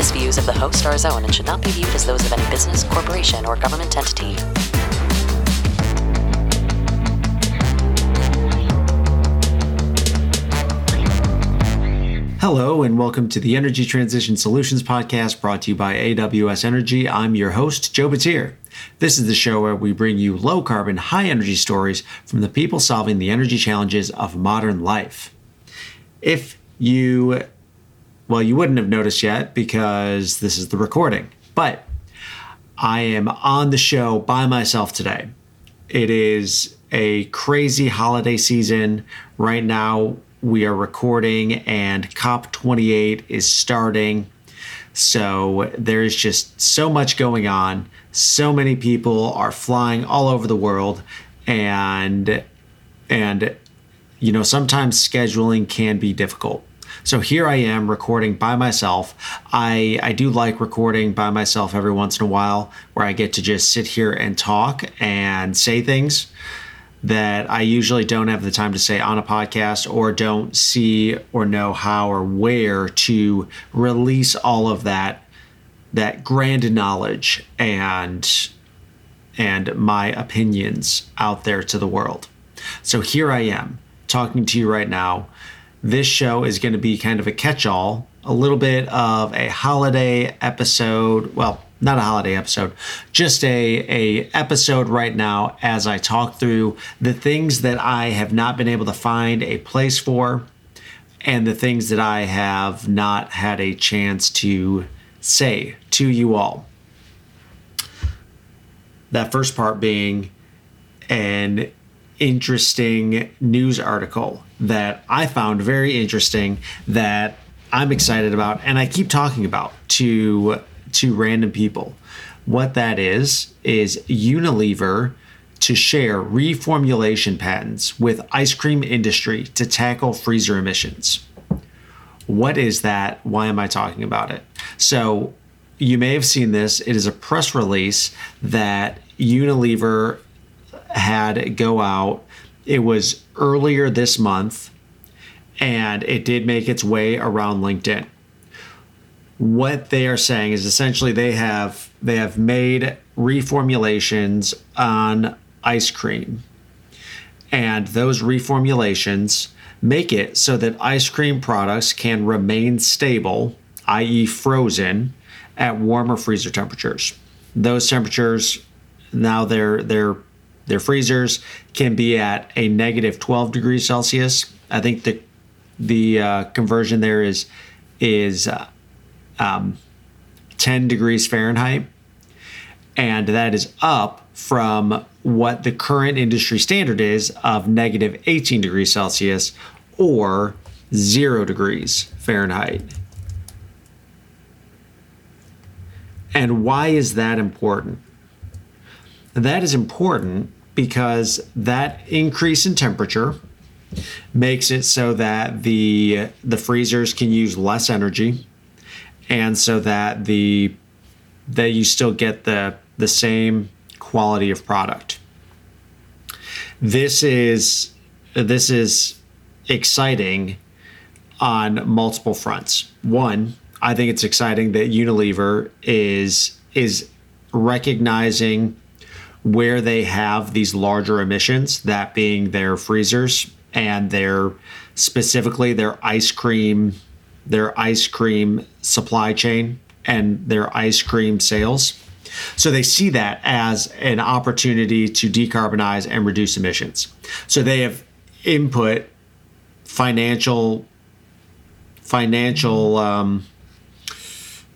This views of the host are his own and should not be viewed as those of any business, corporation, or government entity. Hello, and welcome to the Energy Transition Solutions Podcast brought to you by AWS Energy. I'm your host, Joe Batir. This is the show where we bring you low carbon, high energy stories from the people solving the energy challenges of modern life. If you, well, you wouldn't have noticed yet because this is the recording, but I am on the show by myself today. It is a crazy holiday season. Right now, we are recording, and COP28 is starting. So there's just so much going on so many people are flying all over the world and and you know sometimes scheduling can be difficult so here i am recording by myself i i do like recording by myself every once in a while where i get to just sit here and talk and say things that i usually don't have the time to say on a podcast or don't see or know how or where to release all of that that grand knowledge and and my opinions out there to the world. So here I am talking to you right now. This show is going to be kind of a catch-all, a little bit of a holiday episode, well, not a holiday episode, just a, a episode right now as I talk through the things that I have not been able to find a place for and the things that I have not had a chance to say to you all. That first part being an interesting news article that I found very interesting that I'm excited about and I keep talking about to to random people. What that is is Unilever to share reformulation patents with ice cream industry to tackle freezer emissions. What is that? Why am I talking about it? So, you may have seen this. It is a press release that Unilever had go out. It was earlier this month, and it did make its way around LinkedIn. What they are saying is essentially they have they have made reformulations on ice cream, and those reformulations make it so that ice cream products can remain stable, i.e., frozen, at warmer freezer temperatures. Those temperatures now their their their freezers can be at a negative 12 degrees Celsius. I think the the uh, conversion there is is uh, um, 10 degrees Fahrenheit, and that is up from what the current industry standard is of negative 18 degrees Celsius or zero degrees Fahrenheit. And why is that important? That is important because that increase in temperature makes it so that the the freezers can use less energy and so that the that you still get the the same quality of product. This is this is exciting on multiple fronts. One, I think it's exciting that Unilever is is recognizing where they have these larger emissions, that being their freezers and their specifically their ice cream their ice cream supply chain and their ice cream sales. So they see that as an opportunity to decarbonize and reduce emissions. So they have input financial financial um,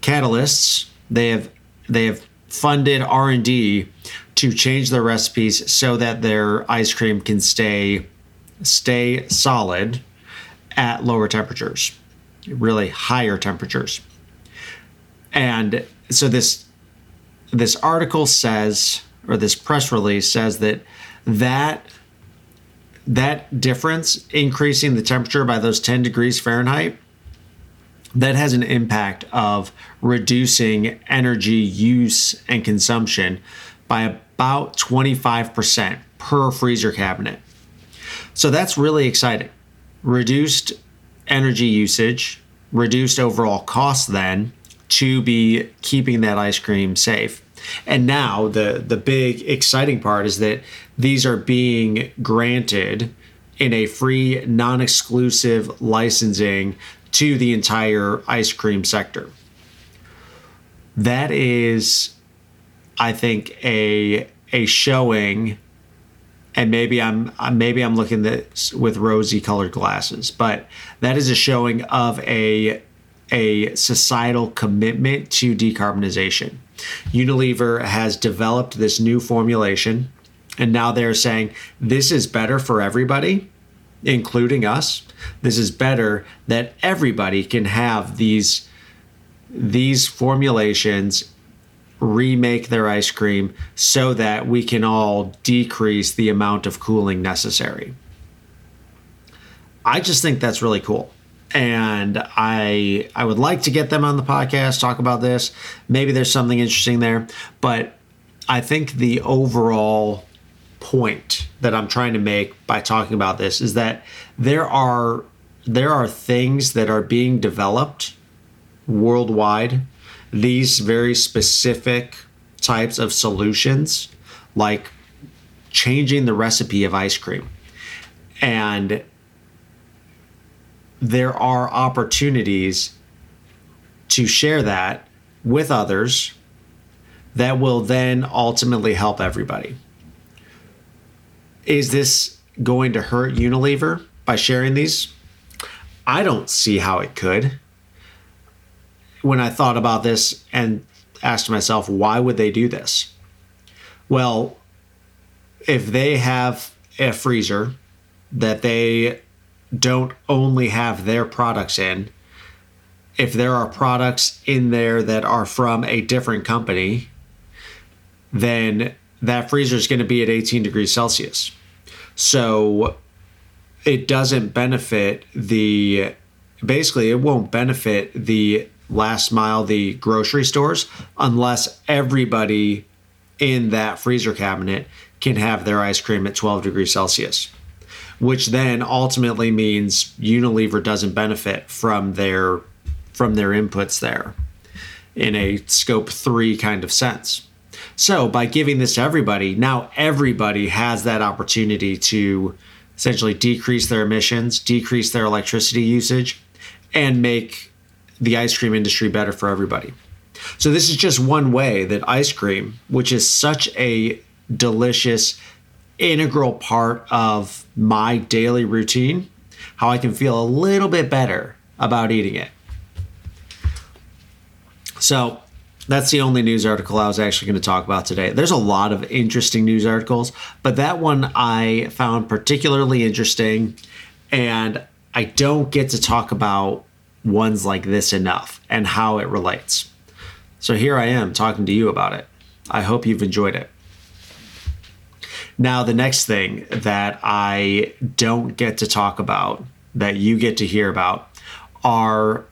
catalysts. They have they have funded R and D to change their recipes so that their ice cream can stay stay solid at lower temperatures, really higher temperatures. And so this this article says or this press release says that that that difference increasing the temperature by those 10 degrees Fahrenheit that has an impact of reducing energy use and consumption by about 25% per freezer cabinet. So that's really exciting. Reduced energy usage, reduced overall cost then to be keeping that ice cream safe. And now the the big exciting part is that these are being granted in a free non-exclusive licensing to the entire ice cream sector. That is I think a a showing and maybe I'm maybe I'm looking this with rosy colored glasses, but that is a showing of a a societal commitment to decarbonization. Unilever has developed this new formulation, and now they're saying this is better for everybody, including us. This is better that everybody can have these these formulations remake their ice cream so that we can all decrease the amount of cooling necessary. I just think that's really cool and I I would like to get them on the podcast talk about this. Maybe there's something interesting there, but I think the overall point that I'm trying to make by talking about this is that there are there are things that are being developed worldwide these very specific types of solutions like changing the recipe of ice cream and there are opportunities to share that with others that will then ultimately help everybody. Is this going to hurt Unilever by sharing these? I don't see how it could. When I thought about this and asked myself, why would they do this? Well, if they have a freezer that they don't only have their products in. If there are products in there that are from a different company, then that freezer is going to be at 18 degrees Celsius. So it doesn't benefit the, basically, it won't benefit the last mile, the grocery stores, unless everybody in that freezer cabinet can have their ice cream at 12 degrees Celsius which then ultimately means Unilever doesn't benefit from their from their inputs there in a scope 3 kind of sense. So, by giving this to everybody, now everybody has that opportunity to essentially decrease their emissions, decrease their electricity usage, and make the ice cream industry better for everybody. So, this is just one way that ice cream, which is such a delicious, integral part of my daily routine, how I can feel a little bit better about eating it. So, that's the only news article I was actually going to talk about today. There's a lot of interesting news articles, but that one I found particularly interesting, and I don't get to talk about ones like this enough and how it relates. So here I am talking to you about it. I hope you've enjoyed it. Now, the next thing that I don't get to talk about, that you get to hear about, are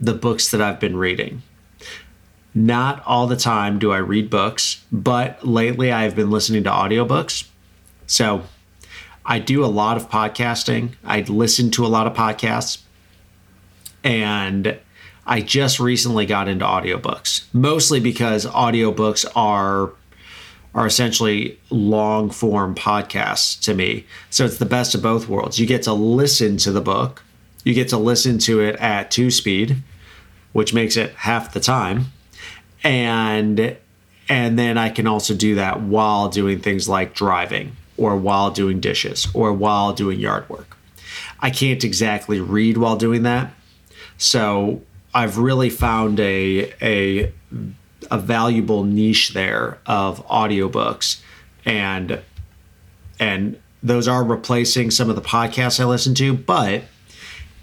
the books that I've been reading. Not all the time do I read books, but lately I've been listening to audiobooks. So I do a lot of podcasting. I listen to a lot of podcasts. And I just recently got into audiobooks, mostly because audiobooks are are essentially long form podcasts to me. So it's the best of both worlds. You get to listen to the book, you get to listen to it at two speed, which makes it half the time. And and then I can also do that while doing things like driving or while doing dishes or while doing yard work. I can't exactly read while doing that. So I've really found a a a valuable niche there of audiobooks and and those are replacing some of the podcasts I listen to, but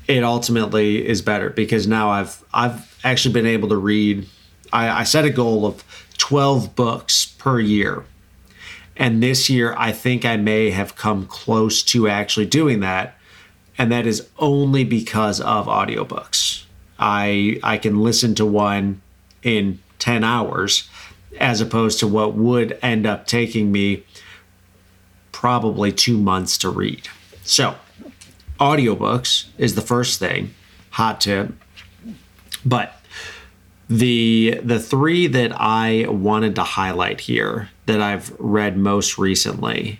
it ultimately is better because now I've I've actually been able to read I, I set a goal of 12 books per year. And this year, I think I may have come close to actually doing that. And that is only because of audiobooks. I I can listen to one in 10 hours as opposed to what would end up taking me probably 2 months to read. So, audiobooks is the first thing, hot tip. But the the three that I wanted to highlight here that I've read most recently,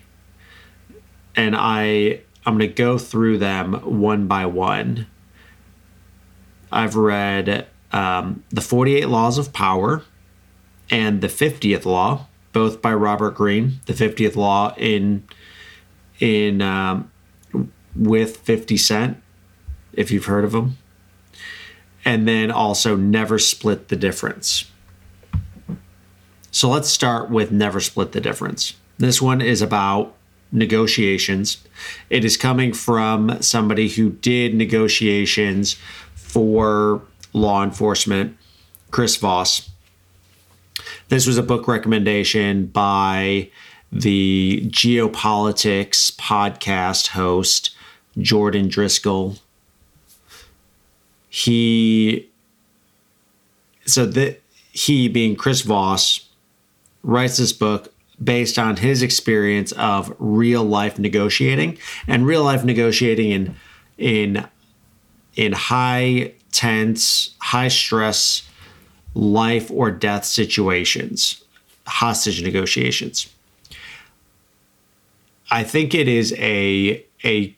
and I I'm going to go through them one by one. I've read um, the 48 Laws of Power and the 50th Law, both by Robert Greene. The 50th Law in in um, with 50 Cent, if you've heard of him and then also never split the difference. So let's start with never split the difference. This one is about negotiations. It is coming from somebody who did negotiations for law enforcement, Chris Voss. This was a book recommendation by the geopolitics podcast host, Jordan Driscoll he so that he being Chris Voss writes this book based on his experience of real life negotiating and real life negotiating in in in high tense, high stress life or death situations, hostage negotiations. I think it is a a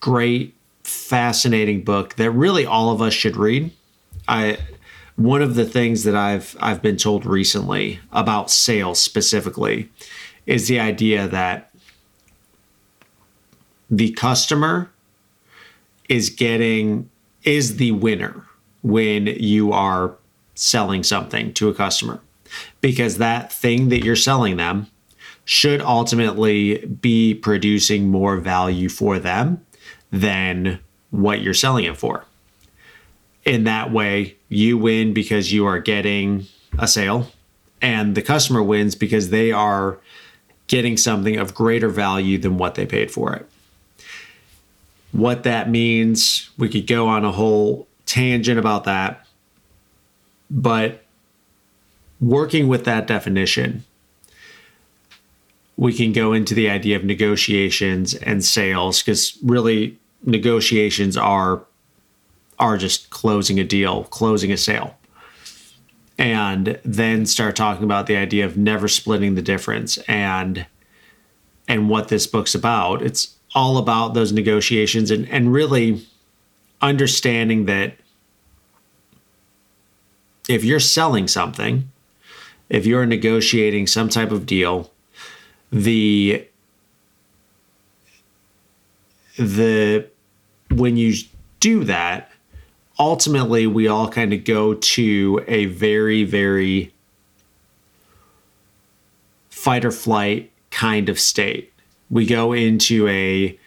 great fascinating book that really all of us should read. I one of the things that I've I've been told recently about sales specifically is the idea that the customer is getting is the winner when you are selling something to a customer because that thing that you're selling them should ultimately be producing more value for them than what you're selling it for. In that way, you win because you are getting a sale, and the customer wins because they are getting something of greater value than what they paid for it. What that means, we could go on a whole tangent about that. But working with that definition, we can go into the idea of negotiations and sales because really negotiations are are just closing a deal, closing a sale. And then start talking about the idea of never splitting the difference and and what this book's about. It's all about those negotiations and, and really understanding that if you're selling something, if you're negotiating some type of deal, the the when you do that, ultimately we all kind of go to a very very fight or flight kind of state. We go into a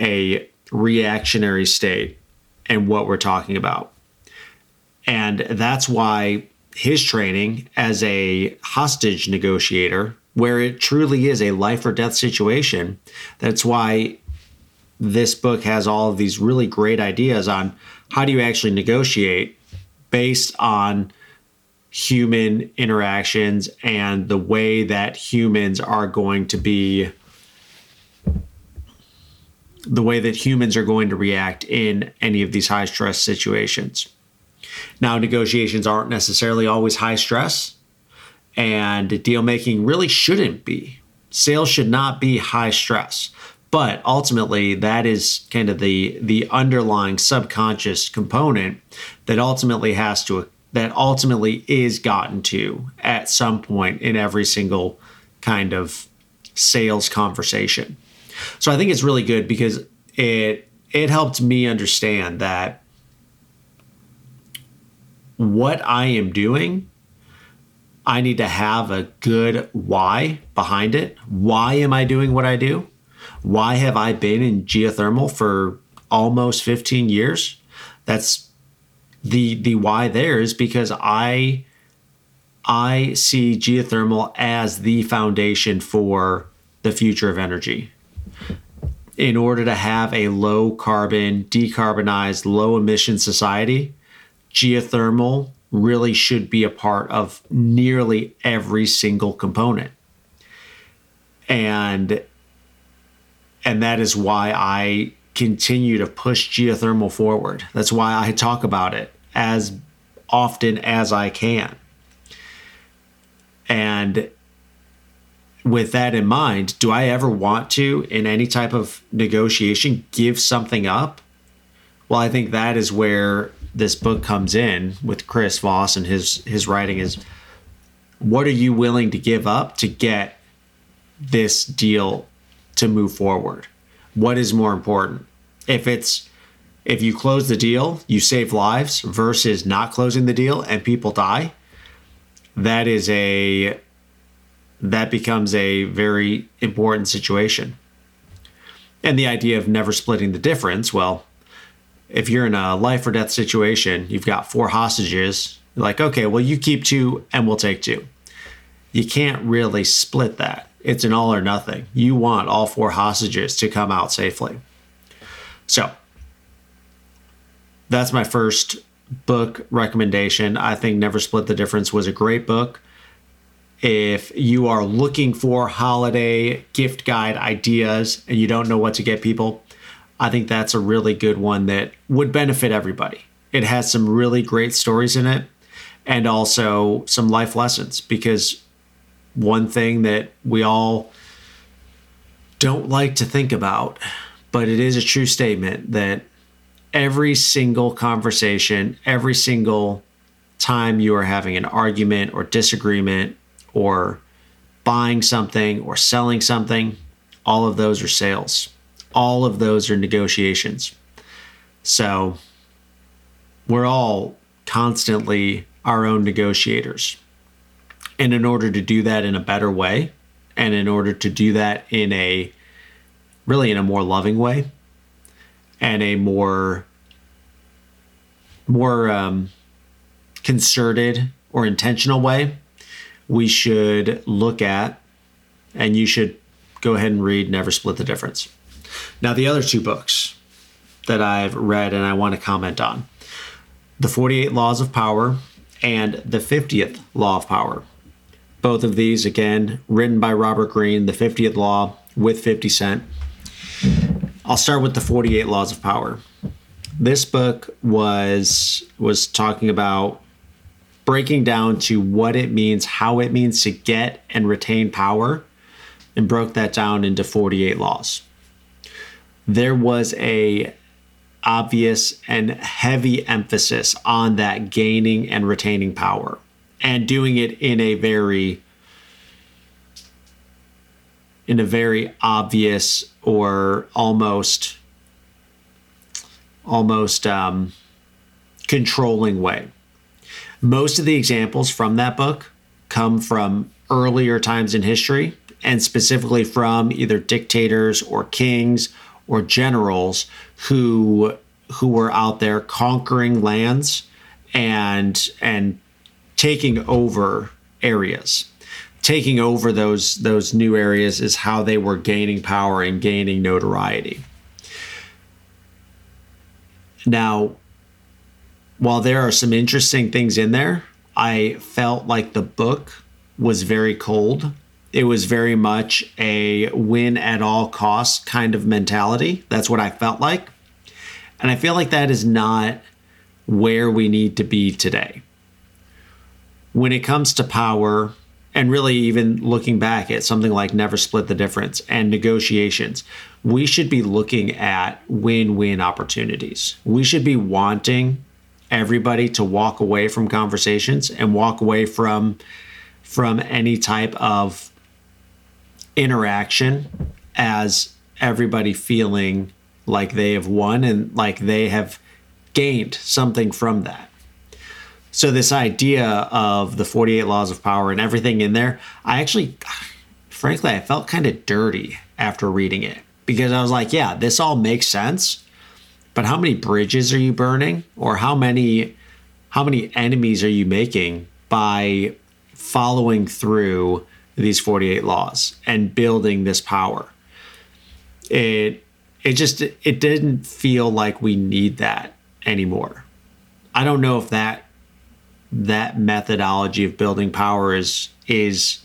a reactionary state and what we're talking about. And that's why his training as a hostage negotiator, where it truly is a life or death situation, that's why this book has all of these really great ideas on how do you actually negotiate based on human interactions and the way that humans are going to be the way that humans are going to react in any of these high stress situations. Now, negotiations aren't necessarily always high stress, and deal making really shouldn't be. Sales should not be high stress but ultimately that is kind of the the underlying subconscious component that ultimately has to that ultimately is gotten to at some point in every single kind of sales conversation. So i think it's really good because it it helped me understand that what i am doing i need to have a good why behind it. Why am i doing what i do why have I been in geothermal for almost 15 years? That's the the why there is because I I see geothermal as the foundation for the future of energy. In order to have a low carbon, decarbonized, low emission society, geothermal really should be a part of nearly every single component. And and that is why I continue to push geothermal forward. That's why I talk about it as often as I can. And with that in mind, do I ever want to, in any type of negotiation, give something up? Well, I think that is where this book comes in with Chris Voss and his his writing is what are you willing to give up to get this deal to move forward? What is more important? If it's if you close the deal, you save lives versus not closing the deal and people die, that is a that becomes a very important situation. And the idea of never splitting the difference, well, if you're in a life or death situation, you've got four hostages, like, okay, well, you keep two and we'll take two. You can't really split that. It's an all or nothing. You want all four hostages to come out safely. So, that's my first book recommendation. I think Never Split the Difference was a great book. If you are looking for holiday gift guide ideas and you don't know what to get people, I think that's a really good one that would benefit everybody. It has some really great stories in it and also some life lessons because one thing that we all don't like to think about, but it is a true statement that every single conversation, every single time you are having an argument or disagreement or buying something or selling something, all of those are sales. All of those are negotiations. So we're all constantly our own negotiators. And in order to do that in a better way, and in order to do that in a really in a more loving way, and a more more um, concerted or intentional way, we should look at, and you should go ahead and read Never Split the Difference. Now, the other two books that I've read and I want to comment on The 48 Laws of Power and The 50th Law of Power. Both of these, again, written by Robert Greene, The 50th Law with 50 Cent. I'll start with the 48 Laws of Power. This book was was talking about breaking down to what it means, how it means to get and retain power, and broke that down into 48 laws. There was a obvious and heavy emphasis on that gaining and retaining power and doing it in a very in a very obvious or almost almost um, controlling way. Most of the examples from that book come from earlier times in history and specifically from either dictators or kings or generals who who were out there conquering lands and and taking over areas taking over those those new areas is how they were gaining power and gaining notoriety. Now, while there are some interesting things in there, I felt like the book was very cold. It was very much a win at all costs kind of mentality. That's what I felt like. And I feel like that is not where we need to be today. When it comes to power, and really even looking back at something like never split the difference and negotiations we should be looking at win-win opportunities. We should be wanting everybody to walk away from conversations and walk away from from any type of interaction as everybody feeling like they have won and like they have gained something from that so this idea of the 48 laws of power and everything in there, I actually frankly I felt kind of dirty after reading it because I was like, yeah, this all makes sense, but how many bridges are you burning or how many how many enemies are you making by following through these 48 laws and building this power? It it just it didn't feel like we need that anymore. I don't know if that that methodology of building power is is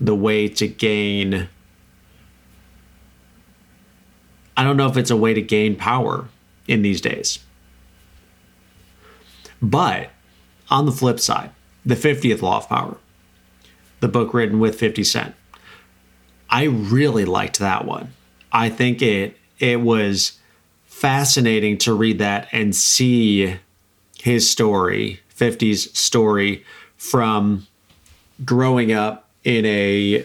the way to gain I don't know if it's a way to gain power in these days. But on the flip side, the 50th law of power, the book written with 50 Cent. I really liked that one. I think it it was fascinating to read that and see his story, 50's story from growing up in a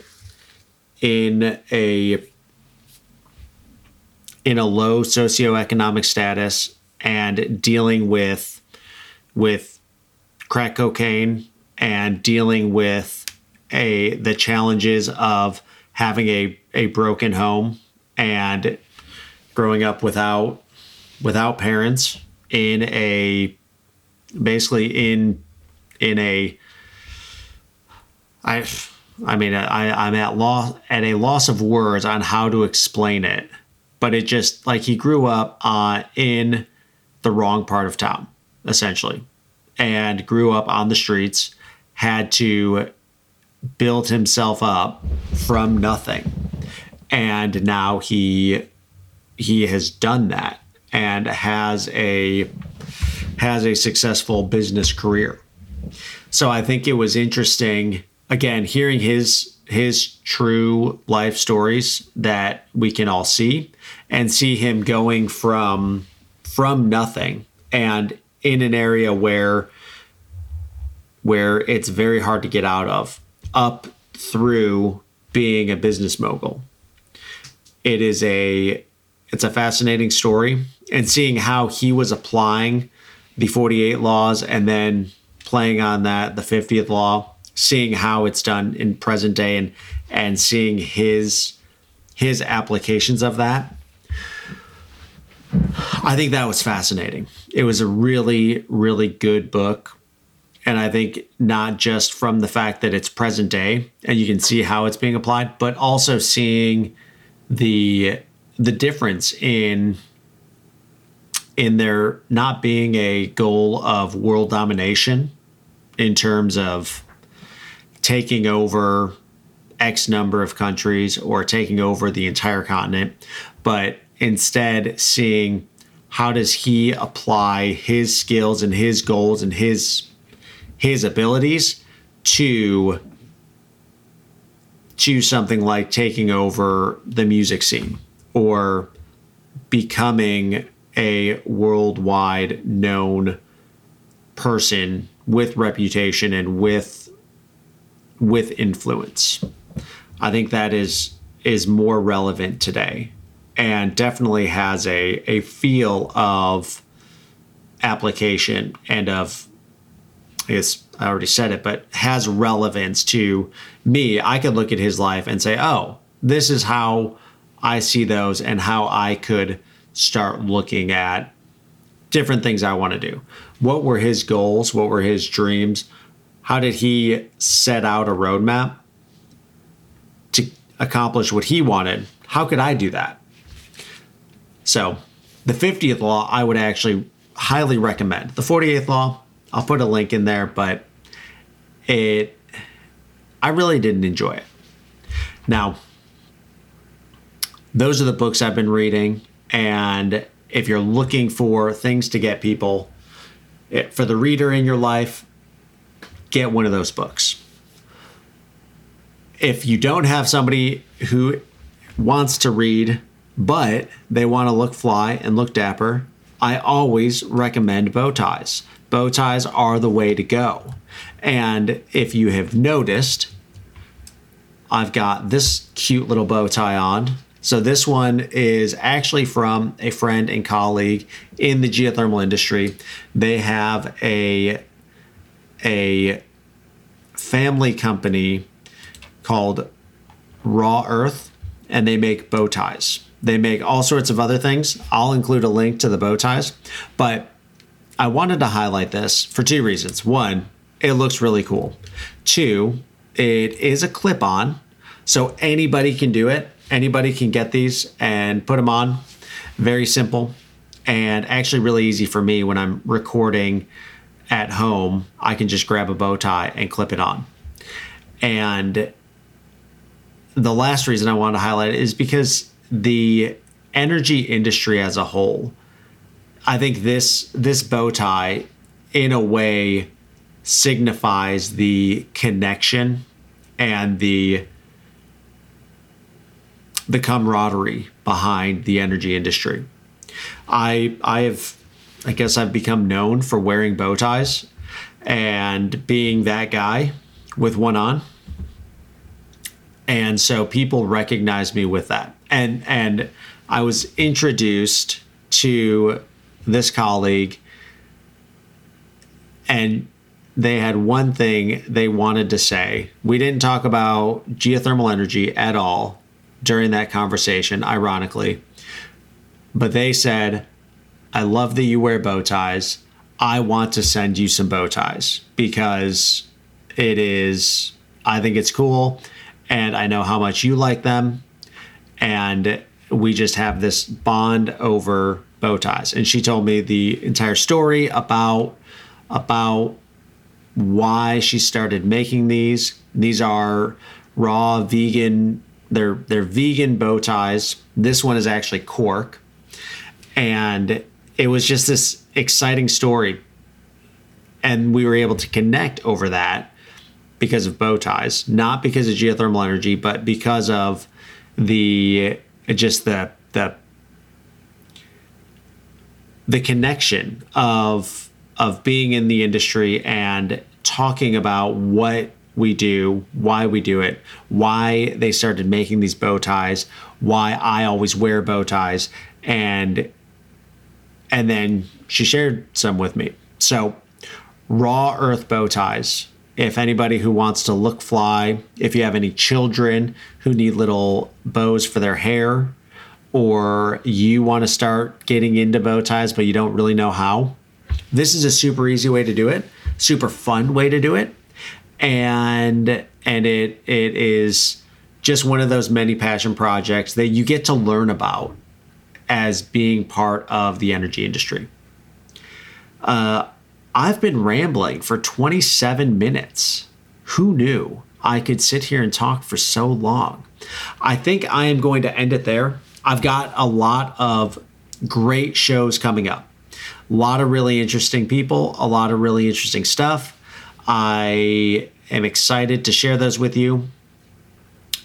in a in a low socioeconomic status and dealing with with crack cocaine and dealing with a the challenges of having a, a broken home and growing up without without parents in a basically in in a I I mean I I'm at loss at a loss of words on how to explain it but it just like he grew up uh, in the wrong part of town, essentially, and grew up on the streets, had to build himself up from nothing, and now he he has done that and has a has a successful business career. So I think it was interesting again hearing his his true life stories that we can all see and see him going from from nothing and in an area where where it's very hard to get out of up through being a business mogul it is a it's a fascinating story and seeing how he was applying the 48 laws and then playing on that the 50th law seeing how it's done in present day and and seeing his his applications of that I think that was fascinating. It was a really really good book and I think not just from the fact that it's present day and you can see how it's being applied but also seeing the the difference in in there not being a goal of world domination in terms of taking over X number of countries or taking over the entire continent, but instead seeing how does he apply his skills and his goals and his his abilities to to something like taking over the music scene or becoming a worldwide known person with reputation and with with influence. I think that is is more relevant today and definitely has a, a feel of application and of I guess I already said it, but has relevance to me. I could look at his life and say, oh, this is how I see those and how I could start looking at different things I want to do. What were his goals? What were his dreams? How did he set out a roadmap to accomplish what he wanted? How could I do that? So, the 50th law, I would actually highly recommend. The 48th law, I'll put a link in there, but it, I really didn't enjoy it. Now, those are the books I've been reading. And if you're looking for things to get people, eh, for the reader in your life, get one of those books. If you don't have somebody who wants to read, but they want to look fly and look dapper, I always recommend bow ties. Bow ties are the way to go. And if you have noticed, I've got this cute little bow tie on. So this one is actually from a friend and colleague in the geothermal industry. They have a a family company called Raw Earth, and they make bow ties. They make all sorts of other things. I'll include a link to the bow ties, but I wanted to highlight this for two reasons. One, it looks really cool. Two, it is a clip on, so anybody can do it. Anybody can get these and put them on. Very simple and actually really easy for me when I'm recording at home. I can just grab a bow tie and clip it on. And the last reason I want to highlight is because the energy industry as a whole, I think this this bow tie in a way signifies the connection and the the camaraderie behind the energy industry. I I have I guess I've become known for wearing bow ties and being that guy with one on. And so people recognize me with that. And and I was introduced to this colleague and they had one thing they wanted to say. We didn't talk about geothermal energy at all during that conversation, ironically. But they said, I love that you wear bow ties. I want to send you some bow ties because it is, I think it's cool. And I know how much you like them. And we just have this bond over bow ties. And she told me the entire story about, about why she started making these. These are raw vegan, they're, they're vegan bow ties. This one is actually cork. And it was just this exciting story. And we were able to connect over that because of bow ties. Not because of geothermal energy but because of the just the the the connection of of being in the industry and talking about what we do, why we do it, why they started making these bow ties, why I always wear bow ties, and and then she shared some with me. So, raw earth bow ties. If anybody who wants to look fly, if you have any children who need little bows for their hair, or you want to start getting into bow ties but you don't really know how, this is a super easy way to do it, super fun way to do it. And and it it is just one of those many passion projects that you get to learn about as being part of the energy industry. Uh, I've been rambling for 27 minutes. Who knew I could sit here and talk for so long? I think I am going to end it there. I've got a lot of great shows coming up. A lot of really interesting people, a lot of really interesting stuff. I am excited to share those with you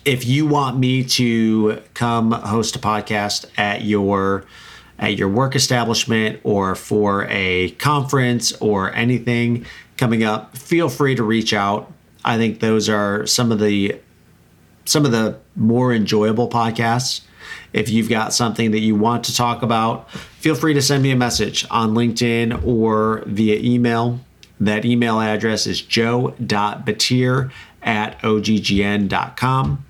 if you want me to come host a podcast at your at your work establishment or for a conference or anything coming up, feel free to reach out. I think those are some of the some of the more enjoyable podcasts. If you've got something that you want to talk about, feel free to send me a message on LinkedIn or via email. That email address is joe.batir at oggn.com.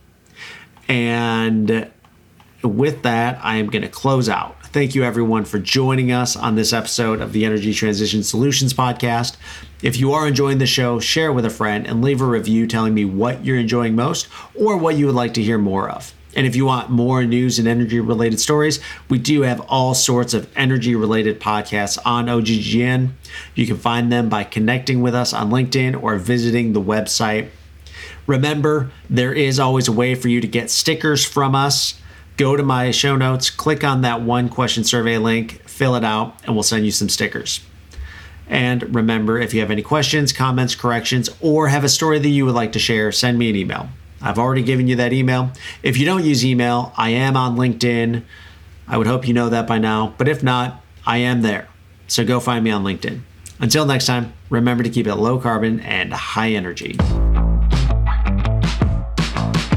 And with that, I am going to close out. Thank you, everyone, for joining us on this episode of the Energy Transition Solutions Podcast. If you are enjoying the show, share with a friend and leave a review telling me what you're enjoying most or what you would like to hear more of. And if you want more news and energy related stories, we do have all sorts of energy related podcasts on OGGN. You can find them by connecting with us on LinkedIn or visiting the website Remember, there is always a way for you to get stickers from us. Go to my show notes, click on that one question survey link, fill it out, and we'll send you some stickers. And remember, if you have any questions, comments, corrections, or have a story that you would like to share, send me an email. I've already given you that email. If you don't use email, I am on LinkedIn. I would hope you know that by now, but if not, I am there. So go find me on LinkedIn. Until next time, remember to keep it low carbon and high energy.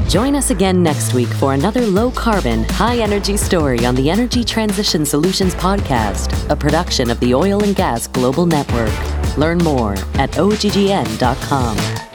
Join us again next week for another low carbon, high energy story on the Energy Transition Solutions Podcast, a production of the Oil and Gas Global Network. Learn more at oggn.com.